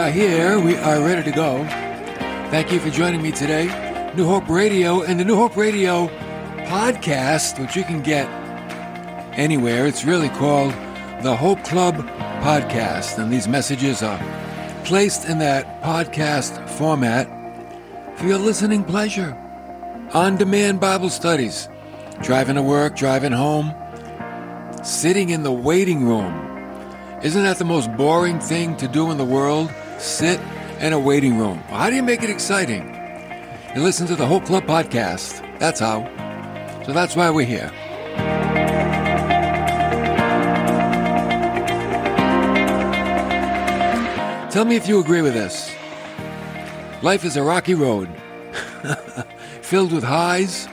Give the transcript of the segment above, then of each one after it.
Are here. We are ready to go. Thank you for joining me today. New Hope Radio and the New Hope Radio podcast, which you can get anywhere. It's really called the Hope Club Podcast. And these messages are placed in that podcast format for your listening pleasure. On demand Bible studies, driving to work, driving home, sitting in the waiting room isn't that the most boring thing to do in the world? Sit in a waiting room. How do you make it exciting? You listen to the Hope Club podcast. That's how. So that's why we're here. Tell me if you agree with this. Life is a rocky road, filled with highs,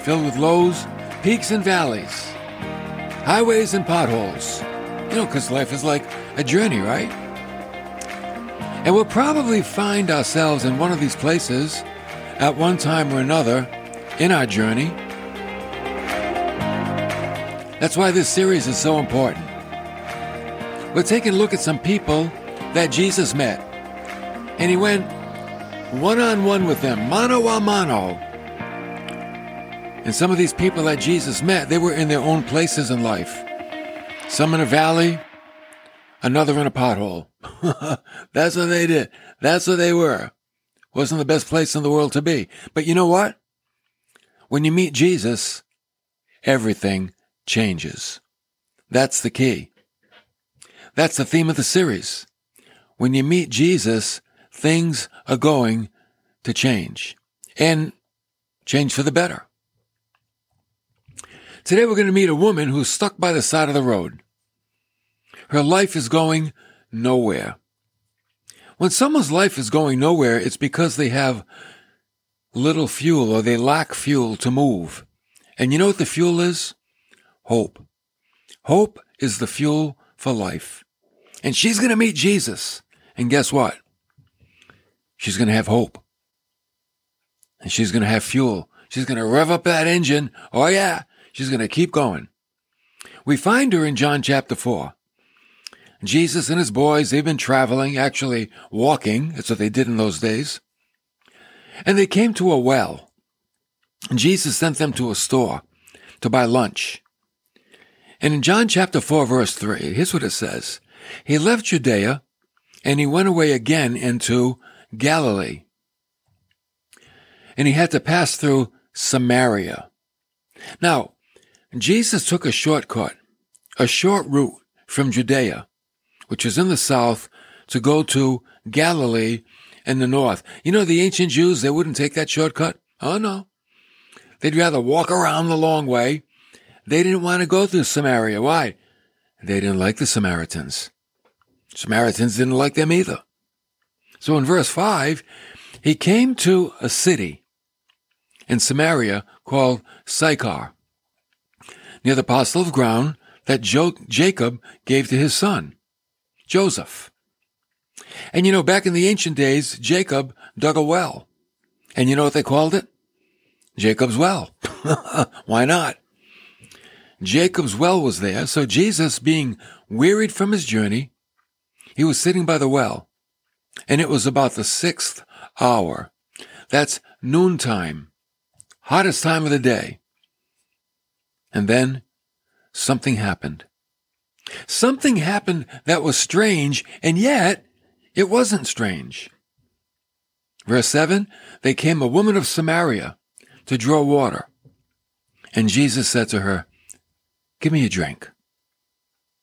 filled with lows, peaks and valleys, highways and potholes. You know, because life is like a journey, right? And we'll probably find ourselves in one of these places at one time or another in our journey. That's why this series is so important. We're taking a look at some people that Jesus met. And he went one on one with them, mano a mano. And some of these people that Jesus met, they were in their own places in life. Some in a valley, another in a pothole. That's what they did. That's what they were. Wasn't the best place in the world to be. But you know what? When you meet Jesus, everything changes. That's the key. That's the theme of the series. When you meet Jesus, things are going to change and change for the better. Today we're going to meet a woman who's stuck by the side of the road. Her life is going nowhere. When someone's life is going nowhere, it's because they have little fuel or they lack fuel to move. And you know what the fuel is? Hope. Hope is the fuel for life. And she's going to meet Jesus. And guess what? She's going to have hope. And she's going to have fuel. She's going to rev up that engine. Oh yeah. She's going to keep going. We find her in John chapter 4. Jesus and his boys, they've been traveling, actually walking. That's what they did in those days. And they came to a well. Jesus sent them to a store to buy lunch. And in John chapter 4, verse 3, here's what it says. He left Judea and he went away again into Galilee. And he had to pass through Samaria. Now, Jesus took a shortcut, a short route from Judea which is in the south, to go to Galilee in the north. You know, the ancient Jews, they wouldn't take that shortcut. Oh no. They'd rather walk around the long way. They didn't want to go through Samaria. Why? They didn't like the Samaritans. Samaritans didn't like them either. So in verse 5, he came to a city in Samaria called Sychar, near the parcel of ground that Jacob gave to his son. Joseph. And you know, back in the ancient days, Jacob dug a well. And you know what they called it? Jacob's well. Why not? Jacob's well was there, so Jesus, being wearied from his journey, he was sitting by the well, and it was about the sixth hour. That's noontime, hottest time of the day. And then something happened. Something happened that was strange, and yet it wasn't strange. Verse 7 They came a woman of Samaria to draw water. And Jesus said to her, Give me a drink.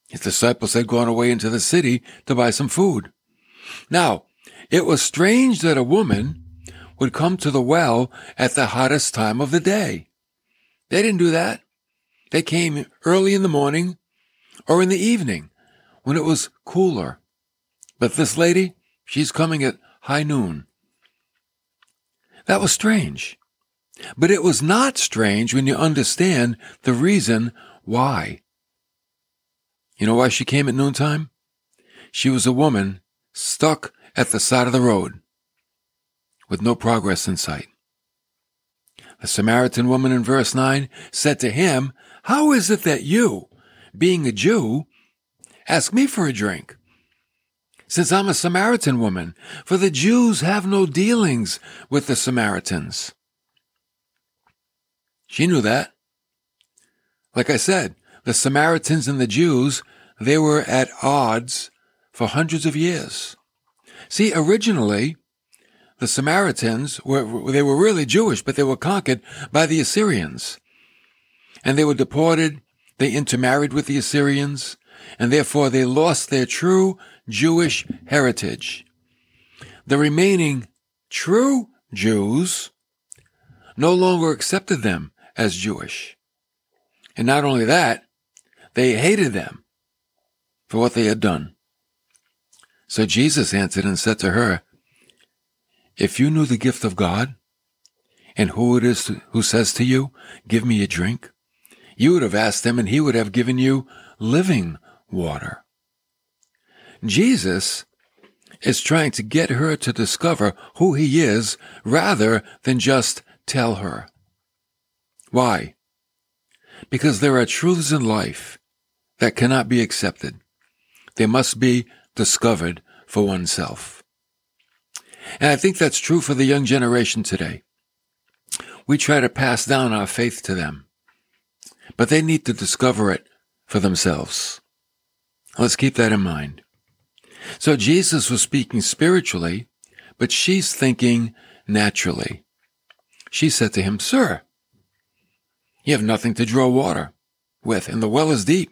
His disciples had gone away into the city to buy some food. Now, it was strange that a woman would come to the well at the hottest time of the day. They didn't do that. They came early in the morning or in the evening when it was cooler. But this lady, she's coming at high noon. That was strange. But it was not strange when you understand the reason why. You know why she came at noontime? She was a woman stuck at the side of the road with no progress in sight. The Samaritan woman in verse 9 said to him, How is it that you, being a Jew, ask me for a drink, since I'm a Samaritan woman, for the Jews have no dealings with the Samaritans. She knew that. Like I said, the Samaritans and the Jews, they were at odds for hundreds of years. See, originally, the Samaritans were, they were really Jewish, but they were conquered by the Assyrians. And they were deported, they intermarried with the Assyrians, and therefore they lost their true Jewish heritage. The remaining true Jews no longer accepted them as Jewish. And not only that, they hated them for what they had done. So Jesus answered and said to her, If you knew the gift of God and who it is who says to you, Give me a drink, you would have asked him and he would have given you living water. Jesus is trying to get her to discover who he is rather than just tell her. Why? Because there are truths in life that cannot be accepted. They must be discovered for oneself. And I think that's true for the young generation today. We try to pass down our faith to them, but they need to discover it for themselves. Let's keep that in mind. So Jesus was speaking spiritually, but she's thinking naturally. She said to him, Sir, you have nothing to draw water with, and the well is deep.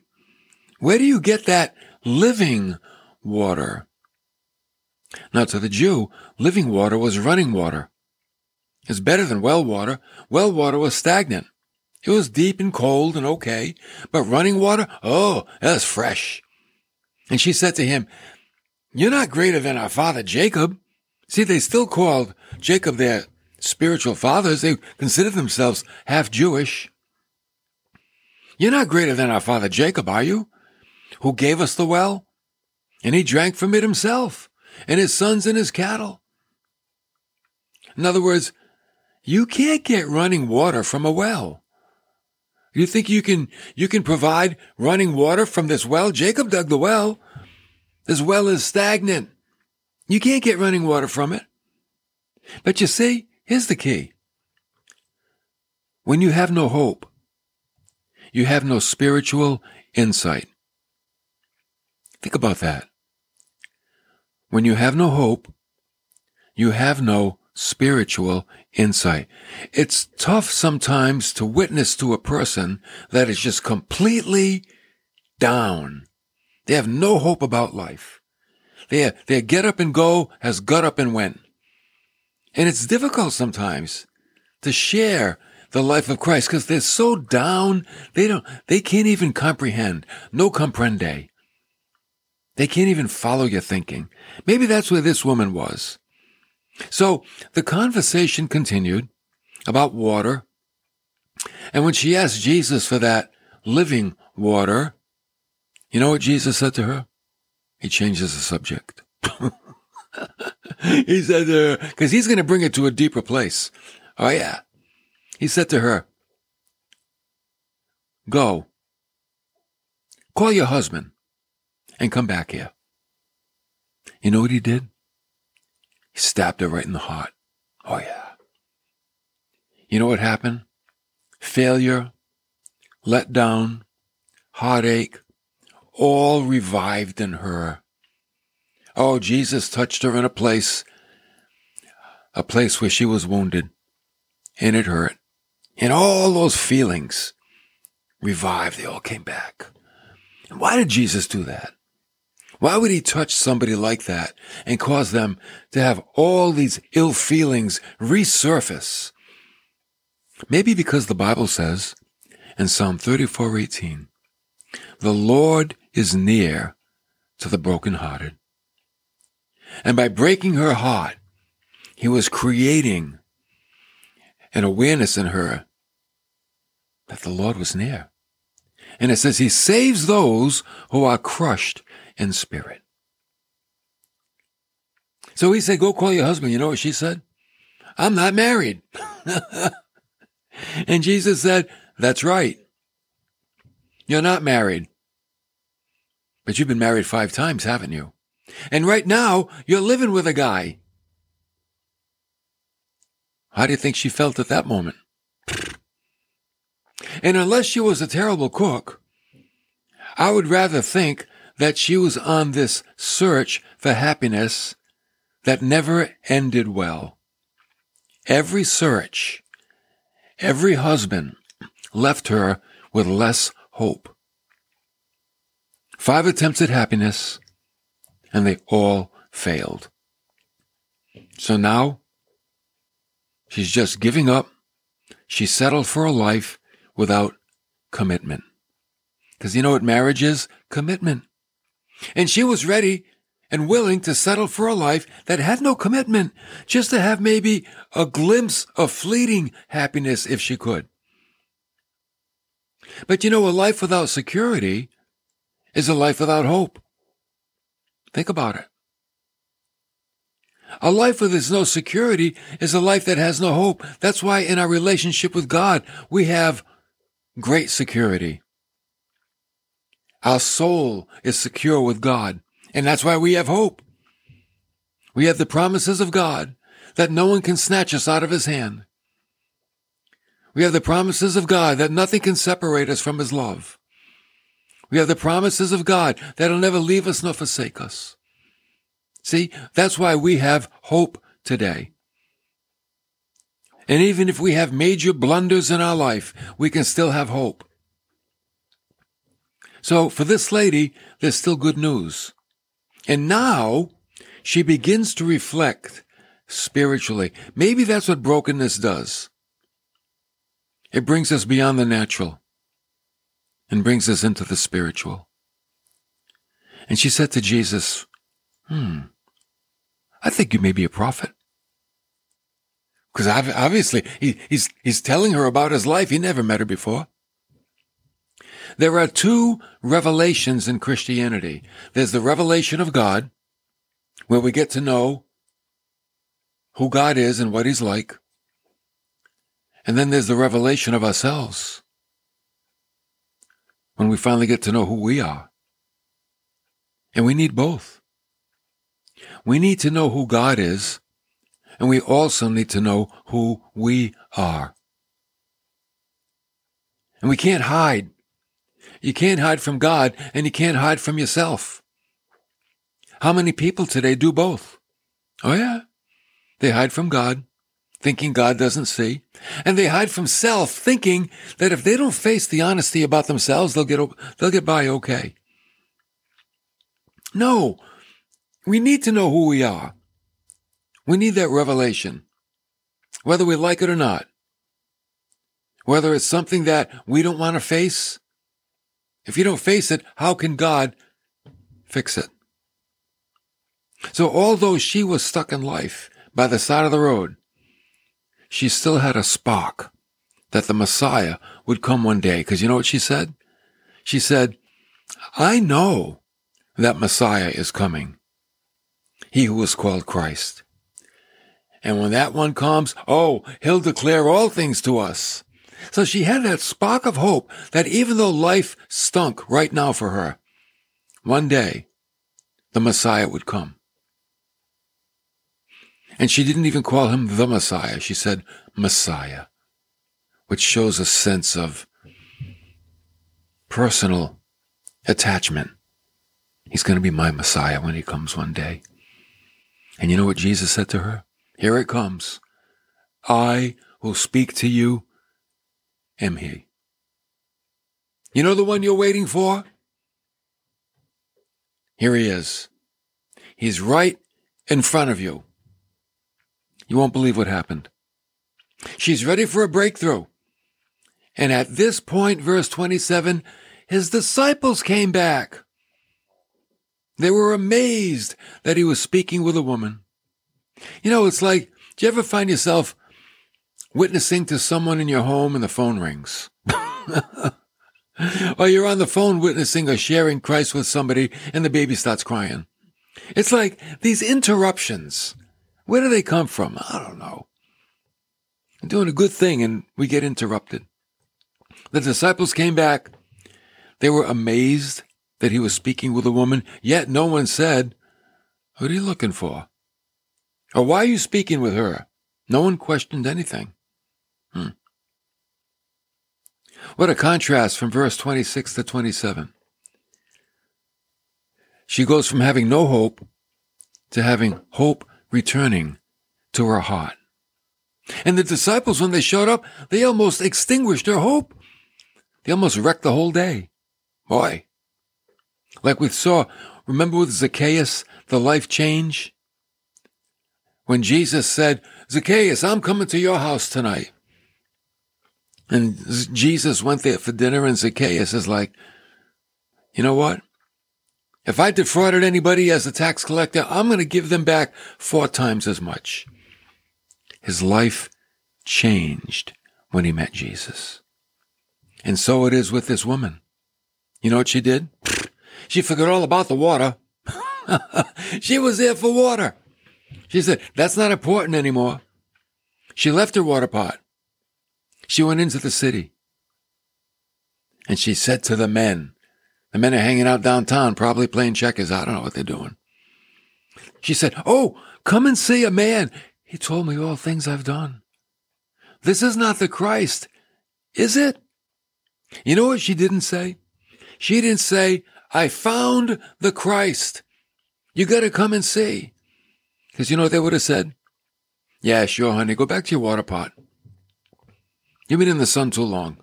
Where do you get that living water? Now, to the Jew, living water was running water. It's better than well water. Well water was stagnant. It was deep and cold and okay, but running water, oh, that's fresh. And she said to him, You're not greater than our father Jacob. See, they still called Jacob their spiritual fathers. They considered themselves half Jewish. You're not greater than our father Jacob, are you? Who gave us the well? And he drank from it himself, and his sons and his cattle. In other words, you can't get running water from a well. You think you can, you can provide running water from this well? Jacob dug the well. This well is stagnant. You can't get running water from it. But you see, here's the key. When you have no hope, you have no spiritual insight. Think about that. When you have no hope, you have no spiritual insight. It's tough sometimes to witness to a person that is just completely down. They have no hope about life. Their, their get up and go has got up and went. And it's difficult sometimes to share the life of Christ because they're so down. They don't, they can't even comprehend. No comprende. They can't even follow your thinking. Maybe that's where this woman was. So the conversation continued about water. And when she asked Jesus for that living water, you know what Jesus said to her? He changes the subject. he said to her, because he's going to bring it to a deeper place. Oh, yeah. He said to her, Go, call your husband and come back here. You know what he did? He stabbed her right in the heart. Oh, yeah. You know what happened? Failure, let down, heartache, all revived in her. Oh, Jesus touched her in a place, a place where she was wounded, and it hurt. And all those feelings revived, they all came back. And why did Jesus do that? Why would he touch somebody like that and cause them to have all these ill feelings resurface? Maybe because the Bible says in Psalm 34:18, "The Lord is near to the brokenhearted." And by breaking her heart, he was creating an awareness in her that the Lord was near. And it says he saves those who are crushed in spirit. So he said, Go call your husband. You know what she said? I'm not married. and Jesus said, That's right. You're not married. But you've been married five times, haven't you? And right now, you're living with a guy. How do you think she felt at that moment? And unless she was a terrible cook, I would rather think that she was on this search for happiness that never ended well. Every search, every husband left her with less hope. Five attempts at happiness, and they all failed. So now, she's just giving up. She settled for a life without commitment. Because you know what marriage is? Commitment. And she was ready and willing to settle for a life that had no commitment, just to have maybe a glimpse of fleeting happiness if she could. But you know, a life without security is a life without hope. Think about it. A life where there's no security is a life that has no hope. That's why in our relationship with God, we have great security. Our soul is secure with God, and that's why we have hope. We have the promises of God that no one can snatch us out of his hand. We have the promises of God that nothing can separate us from his love. We have the promises of God that he'll never leave us nor forsake us. See, that's why we have hope today. And even if we have major blunders in our life, we can still have hope. So for this lady, there's still good news. And now she begins to reflect spiritually. Maybe that's what brokenness does. It brings us beyond the natural and brings us into the spiritual. And she said to Jesus, Hmm, I think you may be a prophet. Because obviously he, he's, he's telling her about his life. He never met her before. There are two revelations in Christianity. There's the revelation of God, where we get to know who God is and what he's like. And then there's the revelation of ourselves, when we finally get to know who we are. And we need both. We need to know who God is, and we also need to know who we are. And we can't hide. You can't hide from God, and you can't hide from yourself. How many people today do both? Oh, yeah. They hide from God, thinking God doesn't see. And they hide from self, thinking that if they don't face the honesty about themselves, they'll get, they'll get by okay. No, we need to know who we are. We need that revelation, whether we like it or not. Whether it's something that we don't want to face. If you don't face it, how can God fix it? So although she was stuck in life by the side of the road, she still had a spark that the Messiah would come one day. Because you know what she said? She said, I know that Messiah is coming. He who is called Christ. And when that one comes, oh, he'll declare all things to us. So she had that spark of hope that even though life stunk right now for her, one day the Messiah would come. And she didn't even call him the Messiah. She said Messiah, which shows a sense of personal attachment. He's going to be my Messiah when he comes one day. And you know what Jesus said to her? Here it comes. I will speak to you am he. You know the one you're waiting for? Here he is. He's right in front of you. You won't believe what happened. She's ready for a breakthrough. And at this point, verse 27, his disciples came back. They were amazed that he was speaking with a woman. You know, it's like, do you ever find yourself witnessing to someone in your home and the phone rings? or you're on the phone witnessing or sharing Christ with somebody and the baby starts crying. It's like these interruptions where do they come from? I don't know. I'm doing a good thing and we get interrupted. The disciples came back. They were amazed that he was speaking with a woman, yet no one said, What are you looking for? Or why are you speaking with her? No one questioned anything. Hmm. What a contrast from verse 26 to 27. She goes from having no hope to having hope returning to her heart. And the disciples, when they showed up, they almost extinguished their hope. They almost wrecked the whole day. Boy. Like we saw, remember with Zacchaeus, the life change? When Jesus said, Zacchaeus, I'm coming to your house tonight. And Jesus went there for dinner and Zacchaeus is like, you know what? If I defrauded anybody as a tax collector, I'm going to give them back four times as much. His life changed when he met Jesus. And so it is with this woman. You know what she did? She forgot all about the water. she was there for water. She said, that's not important anymore. She left her water pot. She went into the city. And she said to the men, the men are hanging out downtown, probably playing checkers. I don't know what they're doing. She said, Oh, come and see a man. He told me all things I've done. This is not the Christ, is it? You know what she didn't say? She didn't say, I found the Christ. You got to come and see. Because you know what they would have said? Yeah, sure, honey. Go back to your water pot. You've been in the sun too long.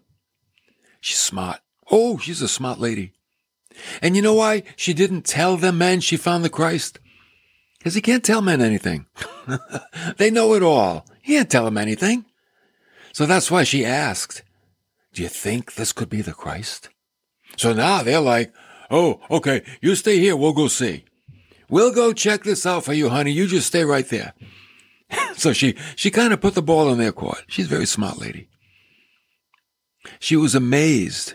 She's smart. Oh, she's a smart lady. And you know why she didn't tell them men she found the Christ? Because he can't tell men anything. they know it all. He can't tell them anything. So that's why she asked, Do you think this could be the Christ? So now they're like, Oh, okay, you stay here. We'll go see. We'll go check this out for you, honey. You just stay right there. so she, she kind of put the ball in their court. She's a very smart lady. She was amazed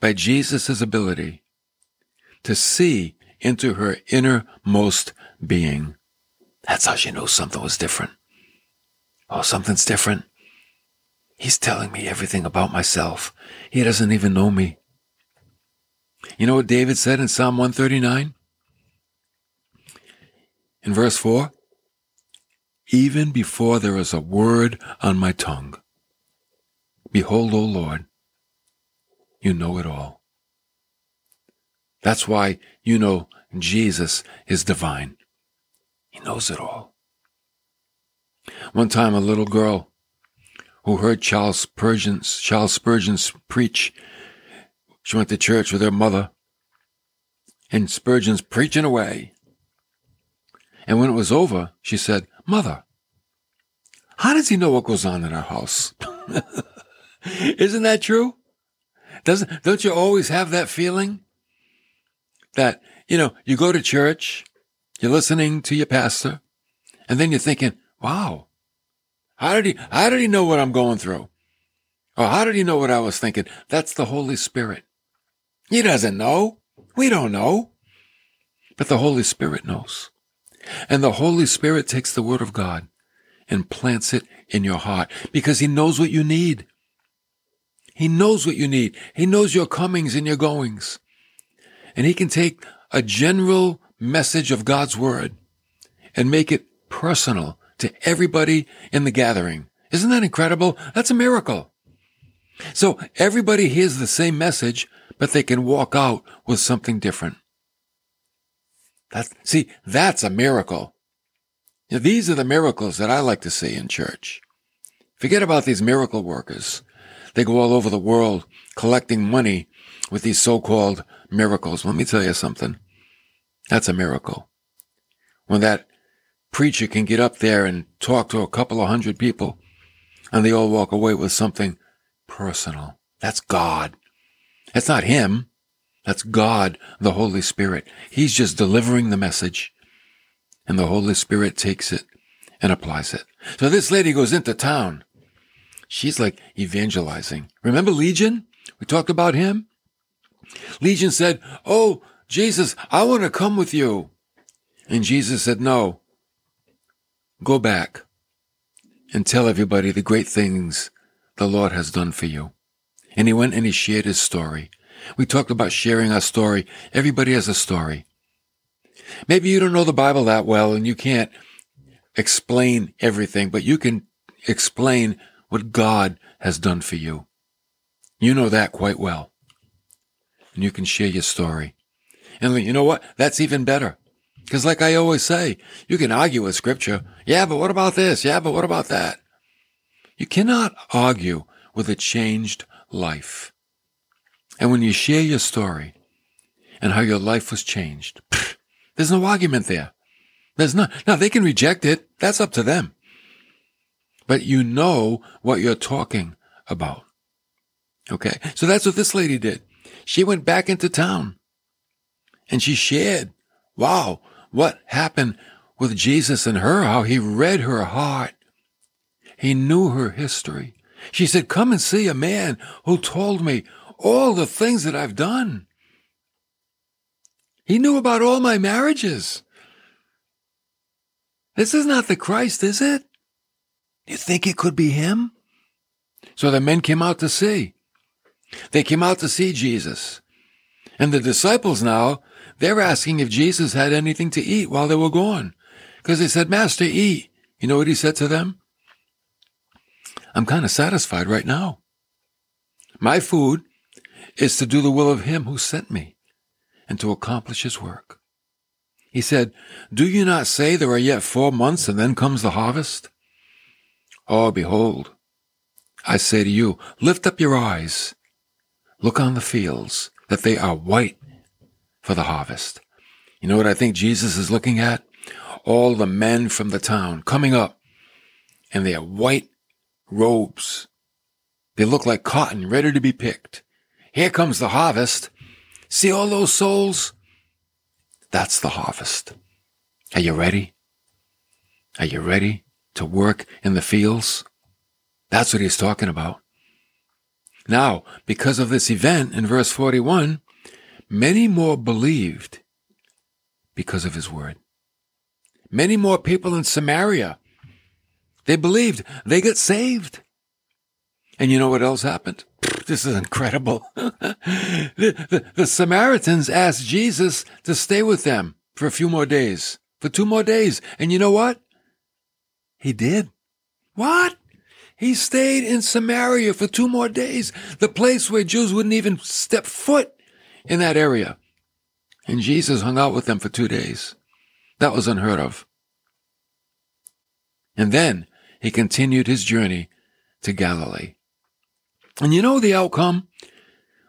by Jesus' ability to see into her innermost being. That's how she knows something was different. Oh, something's different. He's telling me everything about myself. He doesn't even know me. You know what David said in Psalm 139? In verse 4? Even before there is a word on my tongue, behold, O Lord, you know it all. That's why you know Jesus is divine. He knows it all. One time, a little girl who heard Charles Spurgeon's, Charles Spurgeon preach, she went to church with her mother, and Spurgeon's preaching away. And when it was over, she said, Mother, how does he know what goes on in our house? Isn't that true? Doesn't, don't you always have that feeling? that, you know, you go to church, you're listening to your pastor, and then you're thinking, wow, how did he, how did he know what I'm going through? Or how did he know what I was thinking? That's the Holy Spirit. He doesn't know. We don't know. But the Holy Spirit knows. And the Holy Spirit takes the Word of God and plants it in your heart because He knows what you need. He knows what you need. He knows your comings and your goings and he can take a general message of God's word and make it personal to everybody in the gathering. Isn't that incredible? That's a miracle. So everybody hears the same message, but they can walk out with something different. That, see, that's a miracle. Now, these are the miracles that I like to see in church. Forget about these miracle workers. They go all over the world collecting money with these so-called miracles. Let me tell you something. That's a miracle. When that preacher can get up there and talk to a couple of hundred people and they all walk away with something personal. That's God. That's not him. That's God, the Holy Spirit. He's just delivering the message and the Holy Spirit takes it and applies it. So this lady goes into town. She's like evangelizing. Remember Legion? We talked about him. Legion said, Oh, Jesus, I want to come with you. And Jesus said, No, go back and tell everybody the great things the Lord has done for you. And he went and he shared his story. We talked about sharing our story. Everybody has a story. Maybe you don't know the Bible that well and you can't explain everything, but you can explain what God has done for you. You know that quite well. And you can share your story. And you know what? That's even better. Because like I always say, you can argue with scripture. Yeah, but what about this? Yeah, but what about that? You cannot argue with a changed life. And when you share your story and how your life was changed, there's no argument there. There's not. Now they can reject it. That's up to them. But you know what you're talking about. Okay. So that's what this lady did. She went back into town and she shared, wow, what happened with Jesus and her, how he read her heart. He knew her history. She said, come and see a man who told me all the things that I've done. He knew about all my marriages. This is not the Christ, is it? You think it could be him? So the men came out to see. They came out to see Jesus. And the disciples now, they're asking if Jesus had anything to eat while they were gone. Because they said, Master, eat. You know what he said to them? I'm kind of satisfied right now. My food is to do the will of him who sent me and to accomplish his work. He said, Do you not say there are yet four months and then comes the harvest? Oh, behold, I say to you, lift up your eyes, look on the fields, that they are white for the harvest. You know what I think Jesus is looking at? All the men from the town coming up in their white robes. They look like cotton ready to be picked. Here comes the harvest. See all those souls? That's the harvest. Are you ready? Are you ready to work in the fields? That's what he's talking about. Now, because of this event in verse 41, many more believed because of his word. Many more people in Samaria, they believed, they got saved. And you know what else happened? This is incredible. the, the, the, Samaritans asked Jesus to stay with them for a few more days, for two more days. And you know what? He did. What? He stayed in Samaria for two more days, the place where Jews wouldn't even step foot in that area. And Jesus hung out with them for two days. That was unheard of. And then he continued his journey to Galilee. And you know the outcome?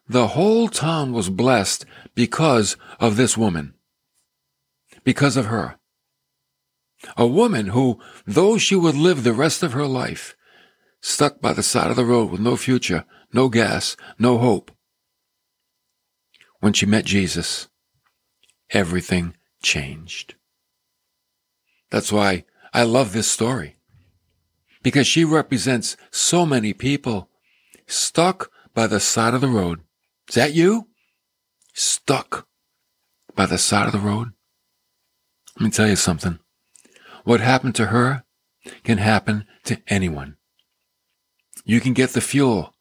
The whole town was blessed because of this woman. Because of her. A woman who, though she would live the rest of her life, stuck by the side of the road with no future, no gas, no hope, when she met Jesus, everything changed. That's why I love this story. Because she represents so many people stuck by the side of the road. Is that you? Stuck by the side of the road? Let me tell you something. What happened to her can happen to anyone. You can get the fuel.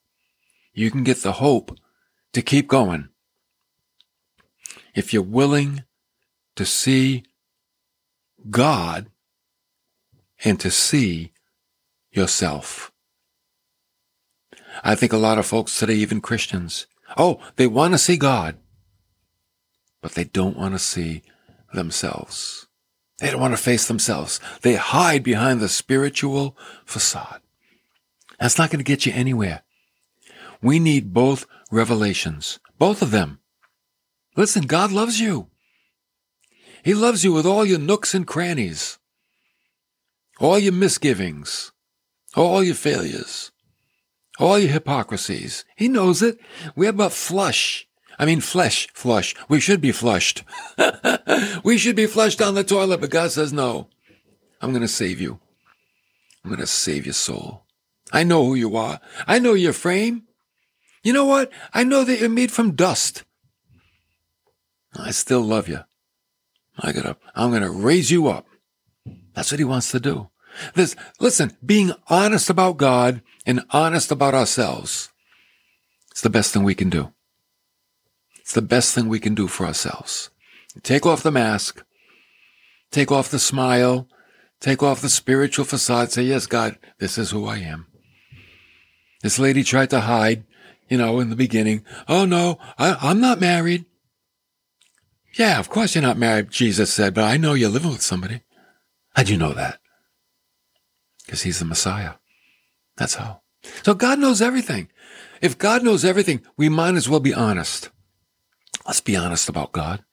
You can get the hope to keep going. If you're willing to see God and to see yourself. I think a lot of folks today, even Christians, oh, they want to see God, but they don't want to see themselves. They don't want to face themselves. They hide behind the spiritual facade. That's not going to get you anywhere. We need both revelations, both of them. Listen, God loves you. He loves you with all your nooks and crannies, all your misgivings, all your failures all your hypocrisies. He knows it. We're but flush. I mean, flesh, flush. We should be flushed. we should be flushed down the toilet, but God says, no, I'm going to save you. I'm going to save your soul. I know who you are. I know your frame. You know what? I know that you're made from dust. I still love you. I got up. I'm going to raise you up. That's what he wants to do. This, listen, being honest about God and honest about ourselves, it's the best thing we can do. It's the best thing we can do for ourselves. Take off the mask take off the smile, take off the spiritual facade, say, Yes, God, this is who I am. This lady tried to hide, you know, in the beginning. Oh, no, I, I'm not married. Yeah, of course you're not married, Jesus said, but I know you're living with somebody. How'd you know that? Because he's the Messiah. That's how. So God knows everything. If God knows everything, we might as well be honest. Let's be honest about God.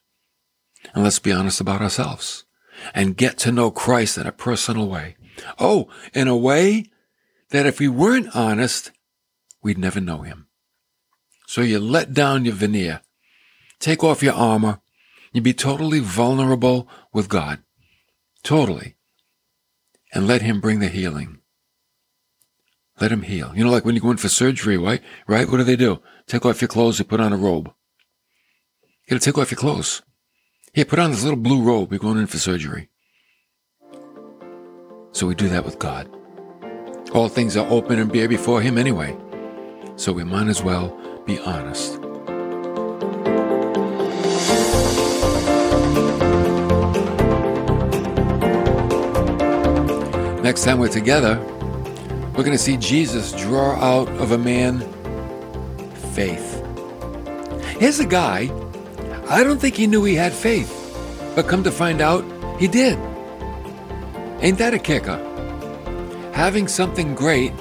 And let's be honest about ourselves and get to know Christ in a personal way. Oh, in a way that if we weren't honest, we'd never know him. So you let down your veneer, take off your armor, you be totally vulnerable with God. Totally. And let him bring the healing. Let him heal. You know, like when you go in for surgery, right? Right? What do they do? Take off your clothes, and put on a robe. Gotta take off your clothes. Here, put on this little blue robe. You're going in for surgery. So we do that with God. All things are open and bare before Him anyway. So we might as well be honest. Next time we're together, we're going to see Jesus draw out of a man faith. Here's a guy, I don't think he knew he had faith, but come to find out, he did. Ain't that a kicker? Having something great,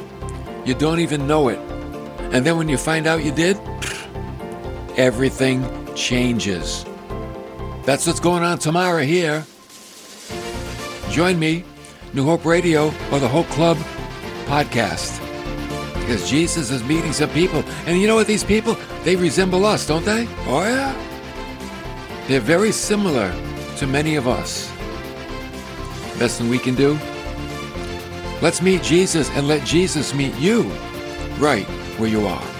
you don't even know it. And then when you find out you did, everything changes. That's what's going on tomorrow here. Join me, New Hope Radio or the Hope Club podcast. Because Jesus is meeting some people. And you know what, these people, they resemble us, don't they? Oh, yeah. They're very similar to many of us. Best thing we can do? Let's meet Jesus and let Jesus meet you right where you are.